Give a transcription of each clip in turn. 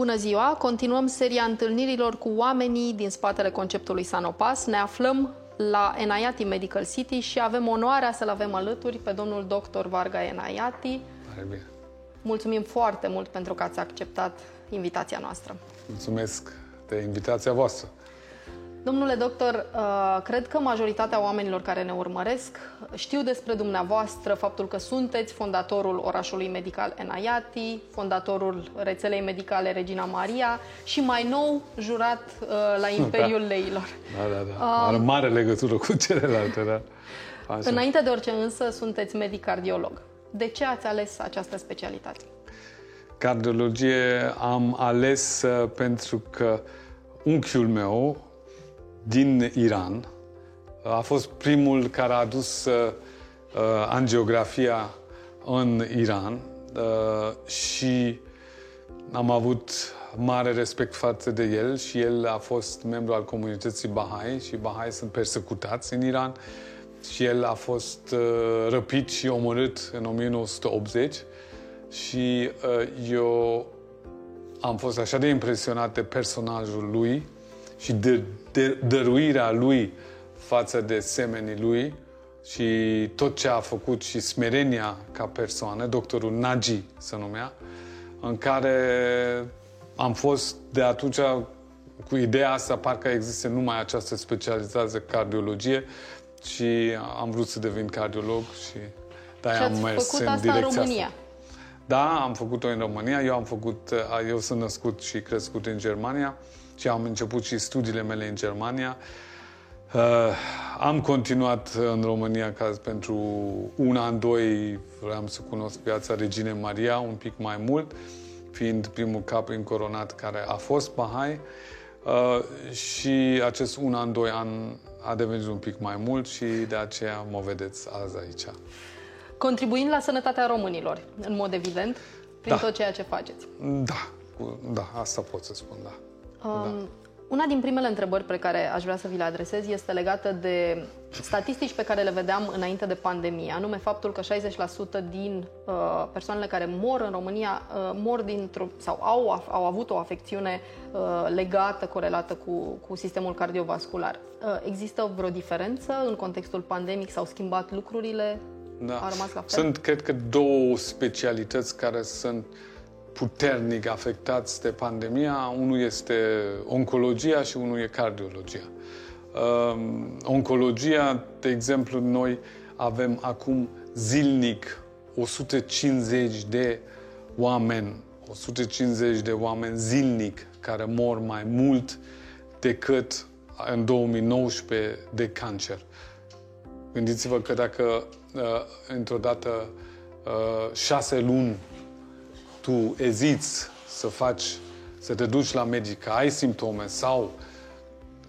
Bună ziua! Continuăm seria întâlnirilor cu oamenii din spatele conceptului Sanopas. Ne aflăm la Enayati Medical City și avem onoarea să-l avem alături pe domnul dr. Varga Enayati. Mulțumim foarte mult pentru că ați acceptat invitația noastră. Mulțumesc de invitația voastră. Domnule doctor, uh, cred că majoritatea oamenilor care ne urmăresc știu despre dumneavoastră faptul că sunteți fondatorul orașului medical Enayati, fondatorul rețelei medicale Regina Maria și mai nou jurat uh, la Imperiul da. Leilor. Da, da, da. Are um, mare legătură cu celelalte, da. Așa. Înainte de orice însă, sunteți medic cardiolog. De ce ați ales această specialitate? Cardiologie am ales uh, pentru că unchiul meu, din Iran. A fost primul care a adus uh, angiografia în Iran uh, și am avut mare respect față de el și el a fost membru al comunității Bahai și Bahai sunt persecutați în Iran și el a fost uh, răpit și omorât în 1980 și uh, eu am fost așa de impresionat de personajul lui și de, de dăruirea lui față de semenii lui și tot ce a făcut și smerenia ca persoană, doctorul Nagy se numea, în care am fost de atunci cu ideea asta, parcă există numai această specialitate cardiologie și am vrut să devin cardiolog și de-aia am mers făcut în asta în România. Asta. Da, am făcut-o în România. Eu am făcut, eu sunt născut și crescut în Germania și am început și studiile mele în Germania. Uh, am continuat în România ca pentru un an, doi, vreau să cunosc viața Regine Maria un pic mai mult, fiind primul cap încoronat care a fost Bahai. Uh, și acest un an, doi ani a devenit un pic mai mult și de aceea mă vedeți azi aici. Contribuind la sănătatea românilor, în mod evident, prin da. tot ceea ce faceți. Da, da, asta pot să spun, da. Um, da. Una din primele întrebări pe care aș vrea să vi le adresez este legată de statistici pe care le vedeam înainte de pandemie, anume faptul că 60% din uh, persoanele care mor în România uh, mor dintr-o sau au, au avut o afecțiune uh, legată, corelată cu, cu sistemul cardiovascular. Uh, există vreo diferență în contextul pandemic? S-au schimbat lucrurile? Da. A rămas la fel? Sunt, cred că, două specialități care sunt uh, puternic afectați de pandemia. Unul este oncologia și unul e cardiologia. Um, oncologia, de exemplu, noi avem acum zilnic 150 de oameni, 150 de oameni zilnic care mor mai mult decât în 2019 de cancer. Gândiți-vă că dacă uh, într-o dată uh, șase luni tu eziți să faci, să te duci la medic, că ai simptome sau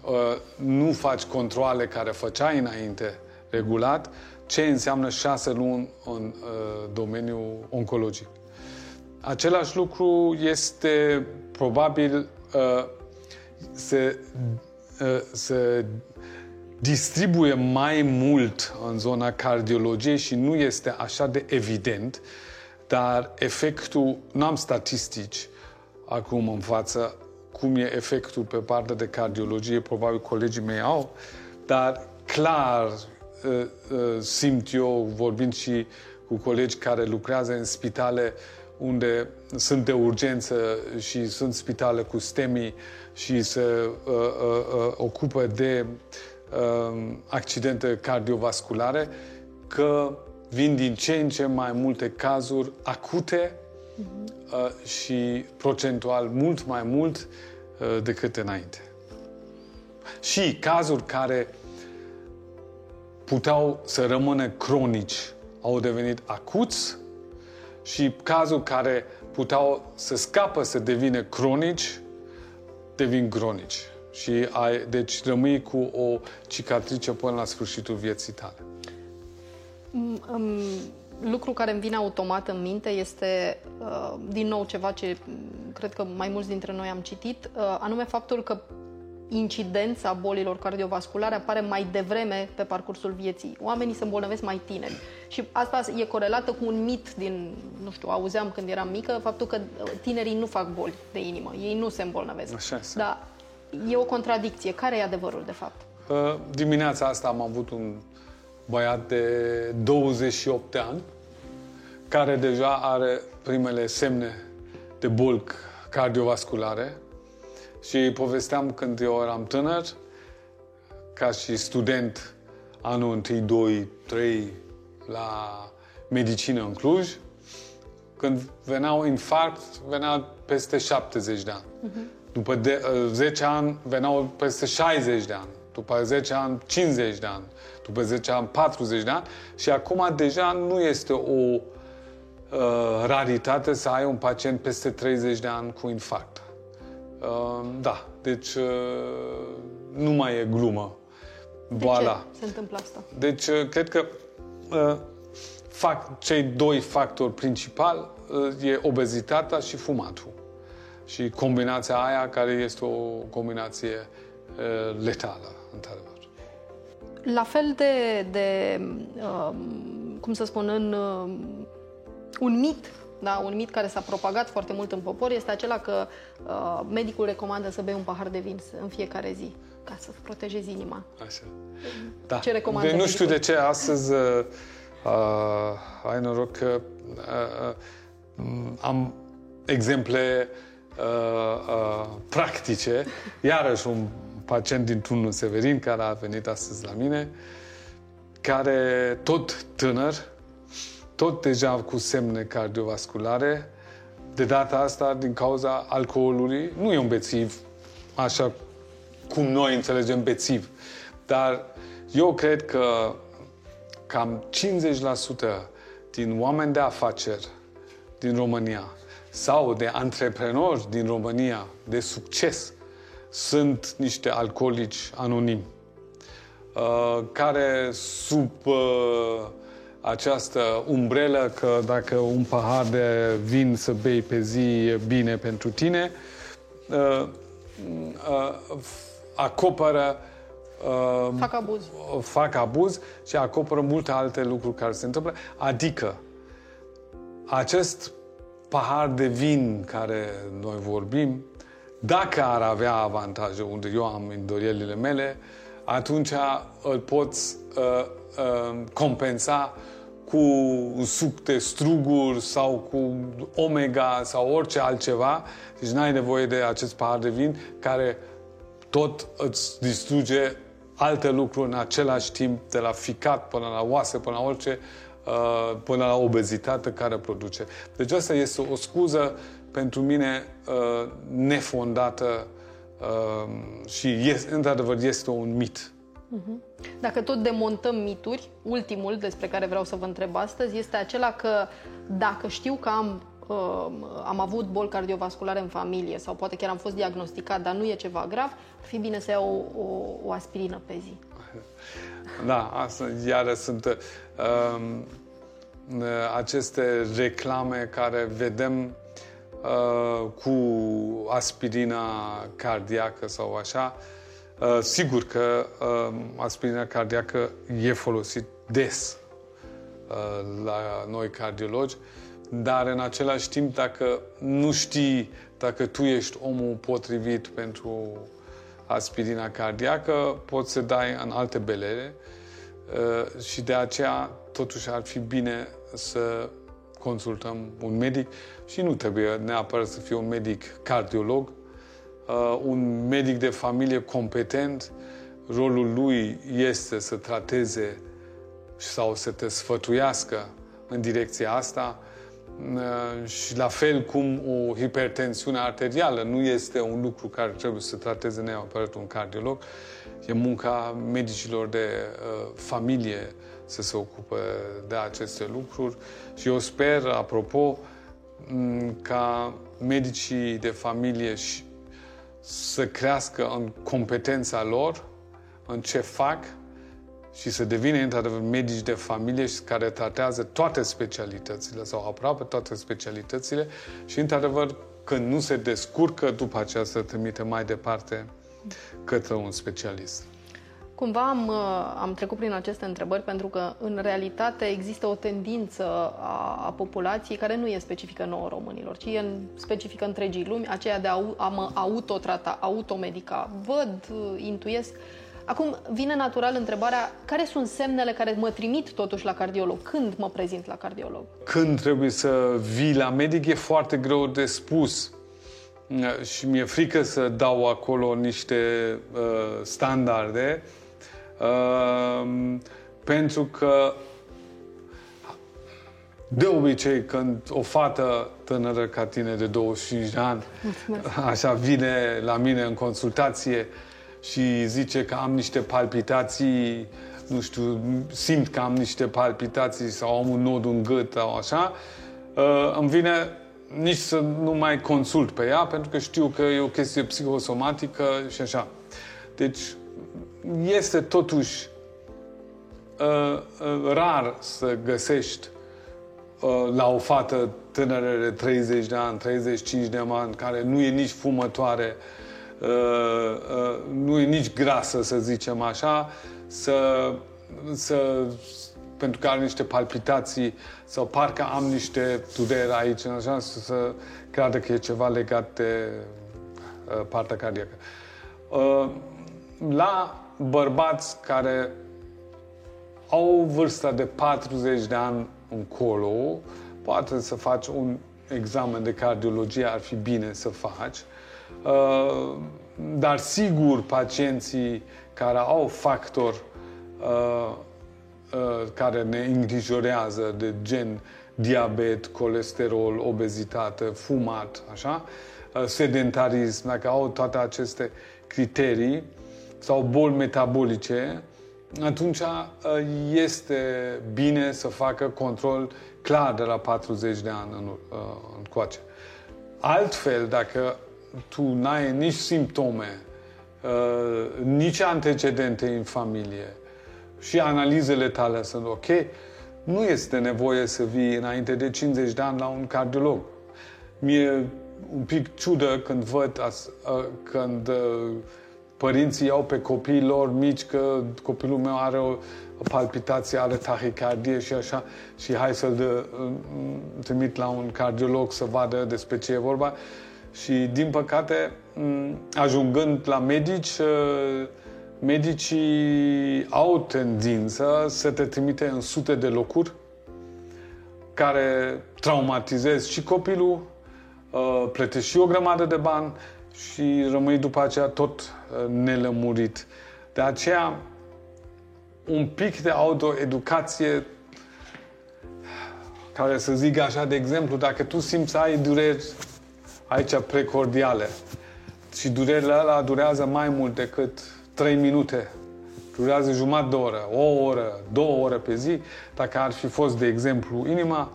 uh, nu faci controle care făceai înainte regulat, ce înseamnă șase luni în uh, domeniul oncologic. Același lucru este probabil uh, se, uh, se distribuie mai mult în zona cardiologiei și nu este așa de evident uh, dar efectul, nu am statistici acum în față, cum e efectul pe partea de cardiologie, probabil colegii mei au, dar clar uh, uh, simt eu, vorbind și cu colegi care lucrează în spitale unde sunt de urgență și sunt spitale cu STEMI și se uh, uh, uh, ocupă de uh, accidente cardiovasculare, că vin din ce în ce mai multe cazuri acute uh, și procentual mult mai mult uh, decât înainte. Și cazuri care puteau să rămână cronici au devenit acuți și cazuri care puteau să scapă să devină cronici devin cronici. Și ai, deci rămâi cu o cicatrice până la sfârșitul vieții tale. Um, lucru care îmi vine automat în minte este, uh, din nou, ceva ce cred că mai mulți dintre noi am citit, uh, anume faptul că incidența bolilor cardiovasculare apare mai devreme pe parcursul vieții. Oamenii se îmbolnăvesc mai tineri. Și asta e corelată cu un mit din, nu știu, auzeam când eram mică, faptul că tinerii nu fac boli de inimă, ei nu se îmbolnăvesc. Așa este. Dar e o contradicție. Care e adevărul, de fapt? Uh, dimineața asta am avut un băiat de 28 de ani care deja are primele semne de boli cardiovasculare și povesteam când eu eram tânăr, ca și student anul 1, 2, 3 la medicină în Cluj, când veneau infarct, venea peste 70 de ani. Uh-huh. După de, 10 ani veneau peste 60 de ani. După 10 ani 50 de ani. După 10 ani 40 de ani. Și acum deja nu este o uh, raritate să ai un pacient peste 30 de ani cu infarct. Uh, da, deci uh, nu mai e glumă boala. De ce se întâmplă asta? Deci uh, cred că uh, fac, cei doi factori principali uh, e obezitatea și fumatul. Și combinația aia care este o combinație uh, letală, într-adevăr. La fel de, de uh, cum să spun, în uh, un mit da, un mit care s-a propagat foarte mult în popor este acela că uh, medicul recomandă să bei un pahar de vin în fiecare zi ca să protejezi inima. Așa. Da. Ce recomandă de, Nu știu de ce astăzi uh, uh, ai noroc că uh, uh, am exemple uh, uh, practice. Iarăși un pacient din turnul Severin care a venit astăzi la mine, care tot tânăr, tot deja cu semne cardiovasculare, de data asta din cauza alcoolului, nu e un bețiv, așa cum noi înțelegem bețiv, dar eu cred că cam 50% din oameni de afaceri din România sau de antreprenori din România de succes sunt niște alcoolici anonimi uh, care sub uh, această umbrelă că dacă un pahar de vin să bei pe zi e bine pentru tine, uh, acoperă fac abuz. fac abuz și acoperă multe alte lucruri care se întâmplă. Adică, acest pahar de vin care noi vorbim, dacă ar avea avantaje unde eu am îndoielile mele, atunci îl poți uh, uh, compensa cu un suc de struguri sau cu omega sau orice altceva. Deci n-ai nevoie de acest pahar de vin care tot îți distruge alte lucruri în același timp, de la ficat până la oase, până la orice, uh, până la obezitate care produce. Deci asta este o scuză pentru mine uh, nefondată uh, și este, într-adevăr este un mit. Mhm. Dacă tot demontăm mituri, ultimul despre care vreau să vă întreb astăzi este acela că dacă știu că am, uh, am avut boli cardiovasculare în familie sau poate chiar am fost diagnosticat, dar nu e ceva grav, ar fi bine să iau o, o, o aspirină pe zi. Da, asta iară sunt uh, aceste reclame care vedem uh, cu aspirina cardiacă sau așa, uh, sigur că uh, aspirina cardiacă e folosit des uh, la noi cardiologi, dar în același timp, dacă nu știi dacă tu ești omul potrivit pentru aspirina cardiacă, poți să dai în alte belele uh, și de aceea totuși ar fi bine să consultăm un medic și nu trebuie neapărat să fie un medic cardiolog, uh, un medic de familie competent, rolul lui este să trateze sau să te sfătuiască în direcția asta. uh, și la fel cum o hipertensiune arterială nu este un lucru care trebuie să trateze neapărat un cardiolog, e munca medicilor de uh, familie să se ocupe de aceste lucruri. Și eu sper, apropo, ca medicii de familie și să crească în competența lor, în ce fac și să devină într-adevăr medici de familie și care tratează toate specialitățile sau aproape toate specialitățile și într-adevăr când nu se descurcă, după aceea să trimite mai departe către un specialist. Cumva am, uh, am trecut prin aceste întrebări pentru că, în realitate, există o tendință a, a populației care nu e specifică nouă românilor, ci e specifică întregii lumi, aceea de a, a mă autotrata, automedica. Văd, uh, intuiesc. Acum vine natural întrebarea, care sunt semnele care mă trimit totuși la cardiolog? Când mă prezint la cardiolog? Când trebuie să vii la medic e foarte greu de spus. Uh, și mi-e frică să dau acolo niște uh, standarde Ehm, pentru că de obicei când o fată tânără ca tine de 25 de ani Mulțumesc. așa vine la mine în consultație și zice că am niște palpitații nu știu, simt că am niște palpitații sau am un nod în gât sau așa, uh, îmi vine nici să nu mai consult pe ea, pentru că știu că e o chestie psihosomatică și așa. Deci, este totuși uh, uh, rar să găsești uh, la o fată tânără de 30 de ani, 35 de ani, care nu e nici fumătoare, uh, uh, nu e nici grasă, să zicem așa, să, să pentru că are niște palpitații sau parcă am niște dureri aici, așa, să, să creadă că e ceva legat de uh, partea cardiacă. Uh, la bărbați care au vârsta de 40 de ani încolo, poate să faci un examen de cardiologie, ar fi bine să faci. Uh, dar sigur, pacienții care au factor uh, uh, care ne îngrijorează de gen diabet, colesterol, obezitate, fumat, așa, sedentarism, dacă au toate aceste criterii, sau boli metabolice, atunci uh, este bine să facă control clar de la 40 de ani în, uh, încoace. Altfel, dacă tu n-ai nici simptome, uh, nici antecedente în familie și analizele tale sunt ok, nu este nevoie să vii înainte de 50 de ani la un cardiolog. Mie un pic ciudă când văd, as, când părinții iau pe copiii lor mici că copilul meu are o palpitație, are tahicardie și așa și hai să-l trimit la un cardiolog să vadă despre ce e vorba. Și din păcate, ajungând la medici, ă, medicii au tendință să te trimite în sute de locuri care traumatizezi și copilul, ă, plătești și o grămadă de bani și rămâi după aceea tot uh, nelămurit. De aceea, un pic de autoeducație care să zic așa, de exemplu, dacă tu simți ai dureri aici precordiale și durerile alea durează mai mult decât 3 minute, durează jumătate de oră, o oră, două ore pe zi, dacă ar fi fost, de exemplu, inima,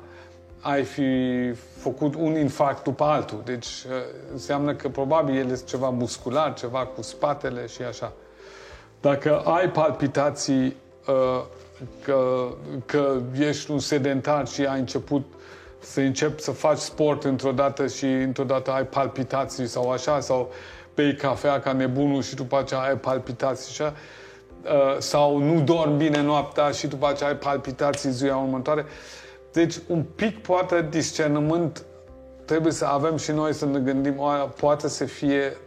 ai fi făcut un infarct după altul. Deci uh, înseamnă că probabil el este ceva muscular, ceva cu spatele și așa. Dacă ai palpitații uh, că, că ești un sedentar și ai început să începi să faci sport într-o dată și într-o dată ai palpitații sau așa, sau bei cafea ca nebunul și după aceea ai palpitații și așa, uh, sau nu dormi bine noaptea și după aceea ai palpitații ziua următoare, deci un pic poate discernământ trebuie să avem și noi să ne gândim, oare poate să fie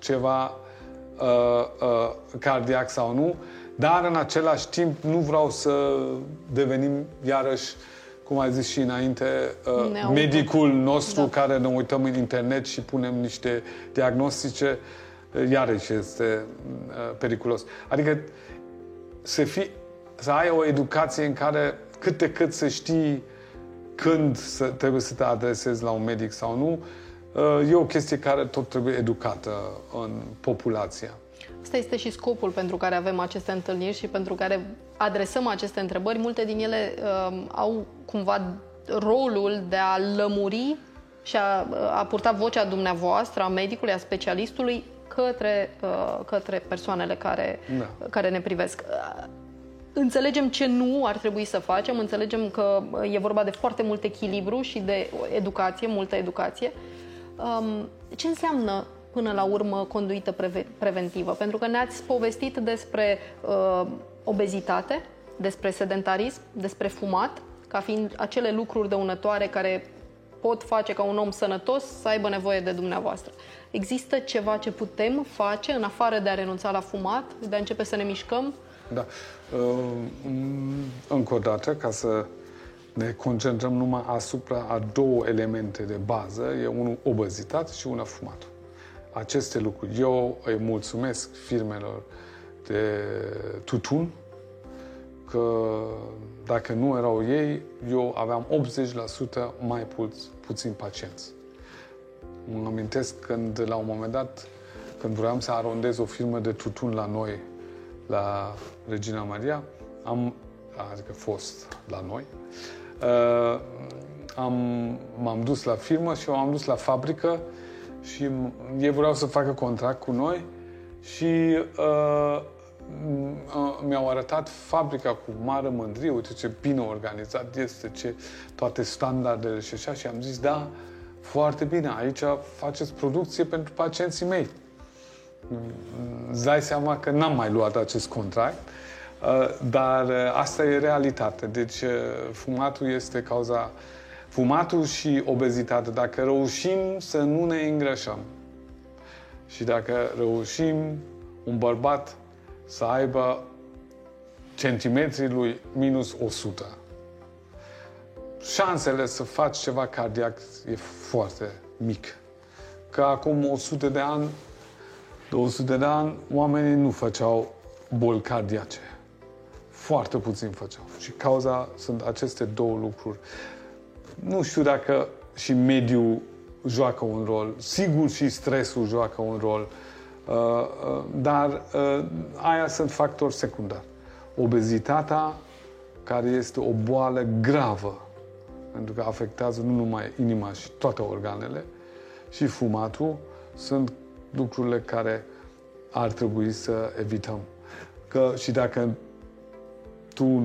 ceva uh, uh, cardiac sau nu, dar în același timp nu vreau să devenim iarăși, cum ai zis și înainte, uh, medicul nostru da. care ne uităm în internet și punem niște diagnostice, uh, iarăși este uh, periculos. Adică să, fi, să ai o educație în care cât de cât să știi când să, trebuie să te adresezi la un medic sau nu, uh, e o chestie care tot trebuie educată în populația. Asta este și scopul pentru care avem aceste întâlniri și pentru care adresăm aceste întrebări. Multe din ele uh, au cumva rolul de a lămuri și a, a purta vocea dumneavoastră, a medicului, a specialistului, către, uh, către persoanele care, da. care ne privesc înțelegem ce nu ar trebui să facem, înțelegem că e vorba de foarte mult echilibru și de educație, multă educație. Um, ce înseamnă până la urmă conduită preve- preventivă? Pentru că ne-ați povestit despre uh, obezitate, despre sedentarism, despre fumat, ca fiind acele lucruri dăunătoare care pot face ca un om sănătos să aibă nevoie de dumneavoastră. Există ceva ce putem face în afară de a renunța la fumat, de a începe să ne mișcăm? Da. Uh, încă o dată, ca să ne concentrăm numai asupra a două elemente de bază, e unul obezitate și una fumatul. Aceste lucruri. Eu îi mulțumesc firmelor de tutun că dacă nu erau ei, eu aveam 80% mai pu- puțin pacienți. Mă amintesc când, la un moment dat, când vreau să arondez o firmă de tutun la noi, la Regina Maria, am, adică fost la noi, uh, am, m-am dus la firmă și am dus la fabrică și ei vreau să facă contract cu noi și uh, mi-au arătat fabrica cu mare mândrie, uite ce bine organizat este, ce toate standardele și așa și am zis, da, foarte bine, aici faceți producție pentru pacienții mei. Îți dai seama că n-am mai luat acest contract, uh, dar uh, asta e realitate. Deci uh, fumatul este cauza... Fumatul și obezitatea. Dacă reușim să nu ne îngrășăm și dacă reușim un bărbat să aibă centimetrii lui minus 100, șansele să faci ceva cardiac e foarte mic. Că acum 100 de ani, 200 de ani, oamenii nu făceau boli cardiace. Foarte puțin făceau. Și cauza sunt aceste două lucruri. Nu știu dacă și mediul joacă un rol. Sigur și stresul joacă un rol. Uh, uh, dar uh, aia sunt factori secundari. Obezitatea, care este o boală gravă pentru că afectează nu numai inima și toate organele, și fumatul sunt lucrurile care ar trebui să evităm. Că și dacă tu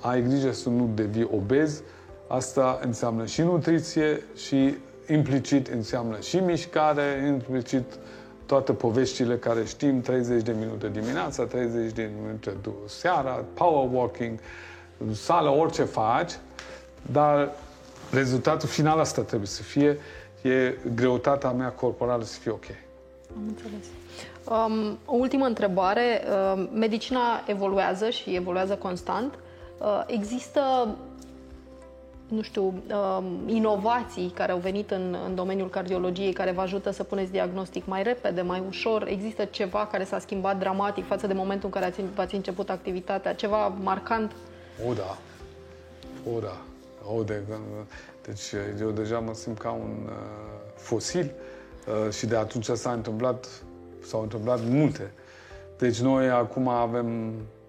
ai grijă să nu devii obez, asta înseamnă și nutriție și implicit înseamnă și mișcare, implicit toate poveștile care știm, 30 de minute dimineața, 30 de minute seara, power walking, sală, orice faci, dar rezultatul final asta trebuie să fie, e greutatea mea corporală să fie ok. Am înțeles. Um, o ultimă întrebare. Uh, medicina evoluează și evoluează constant. Uh, există, nu știu, uh, inovații care au venit în, în domeniul cardiologiei care vă ajută să puneți diagnostic mai repede, mai ușor? Există ceva care s-a schimbat dramatic față de momentul în care ați, v-ați început activitatea? Ceva marcant? O, da. O, da aude. Deci eu deja mă simt ca un uh, fosil uh, și de atunci s-a întâmplat, s-au întâmplat multe. Deci noi acum avem uh, reme,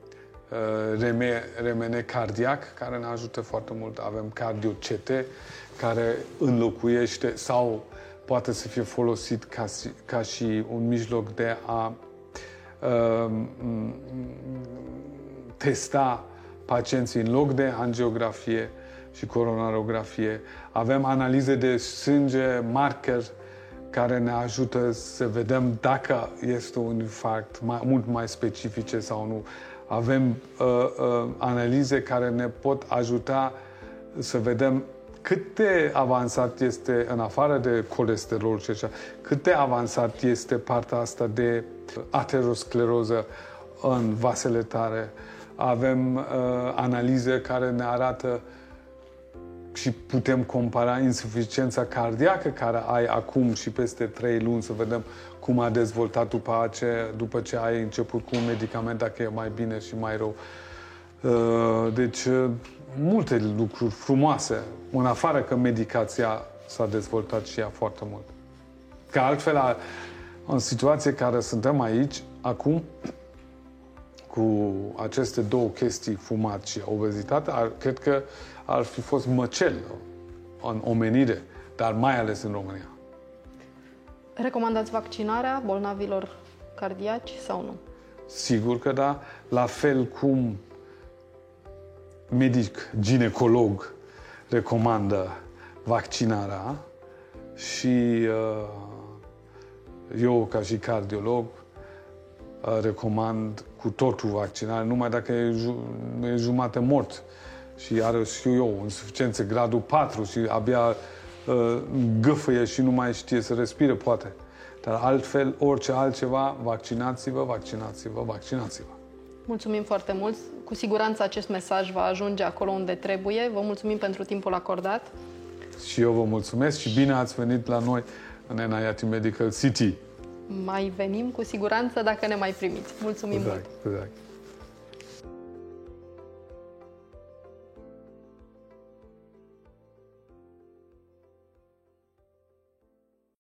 remene cardiac care ne ajută foarte mult. Avem cardio CT care înlocuiește sau poate să fie folosit ca, ca și un mijloc de a uh, testa pacienții în loc de angiografie și coronarografie. Avem analize de sânge, marker, care ne ajută să vedem dacă este un infarct mai, mult mai specifice sau nu. Avem uh, uh, analize care ne pot ajuta să vedem cât de avansat este, în afară de colesterol și așa, cât de avansat este partea asta de ateroscleroză în vasele tare. Avem uh, analize care ne arată uh, și putem compara insuficiența cardiacă care ai acum și peste 3 luni să vedem cum a dezvoltat după, ce, după ce ai început cu un medicament, dacă e mai bine și mai rău. Uh, deci, uh, multe lucruri frumoase, în afară că medicația s-a dezvoltat și ea foarte mult. Că altfel, în situație care suntem aici, acum, cu aceste două chestii, fumat și obezitate, cred că ar fi fost măcel în omenire, dar mai ales în România. Recomandați vaccinarea bolnavilor cardiaci sau nu? Sigur că da. La fel cum medic ginecolog recomandă vaccinarea și uh, Eu, ca și cardiolog, recomand cu totul vaccinare, numai dacă e, e jumate mort și are, știu eu, insuficiență gradul 4 și abia uh, gâfăie și nu mai știe să respire, poate. Dar altfel, orice altceva, vaccinați-vă, vaccinați-vă, vaccinați-vă. Mulțumim foarte mult. Cu siguranță acest mesaj va ajunge acolo unde trebuie. Vă mulțumim pentru timpul acordat. Și eu vă mulțumesc și bine ați venit la noi în NIAT Medical City. Mai venim cu siguranță dacă ne mai primiți. Mulțumim exact, mult! Exact.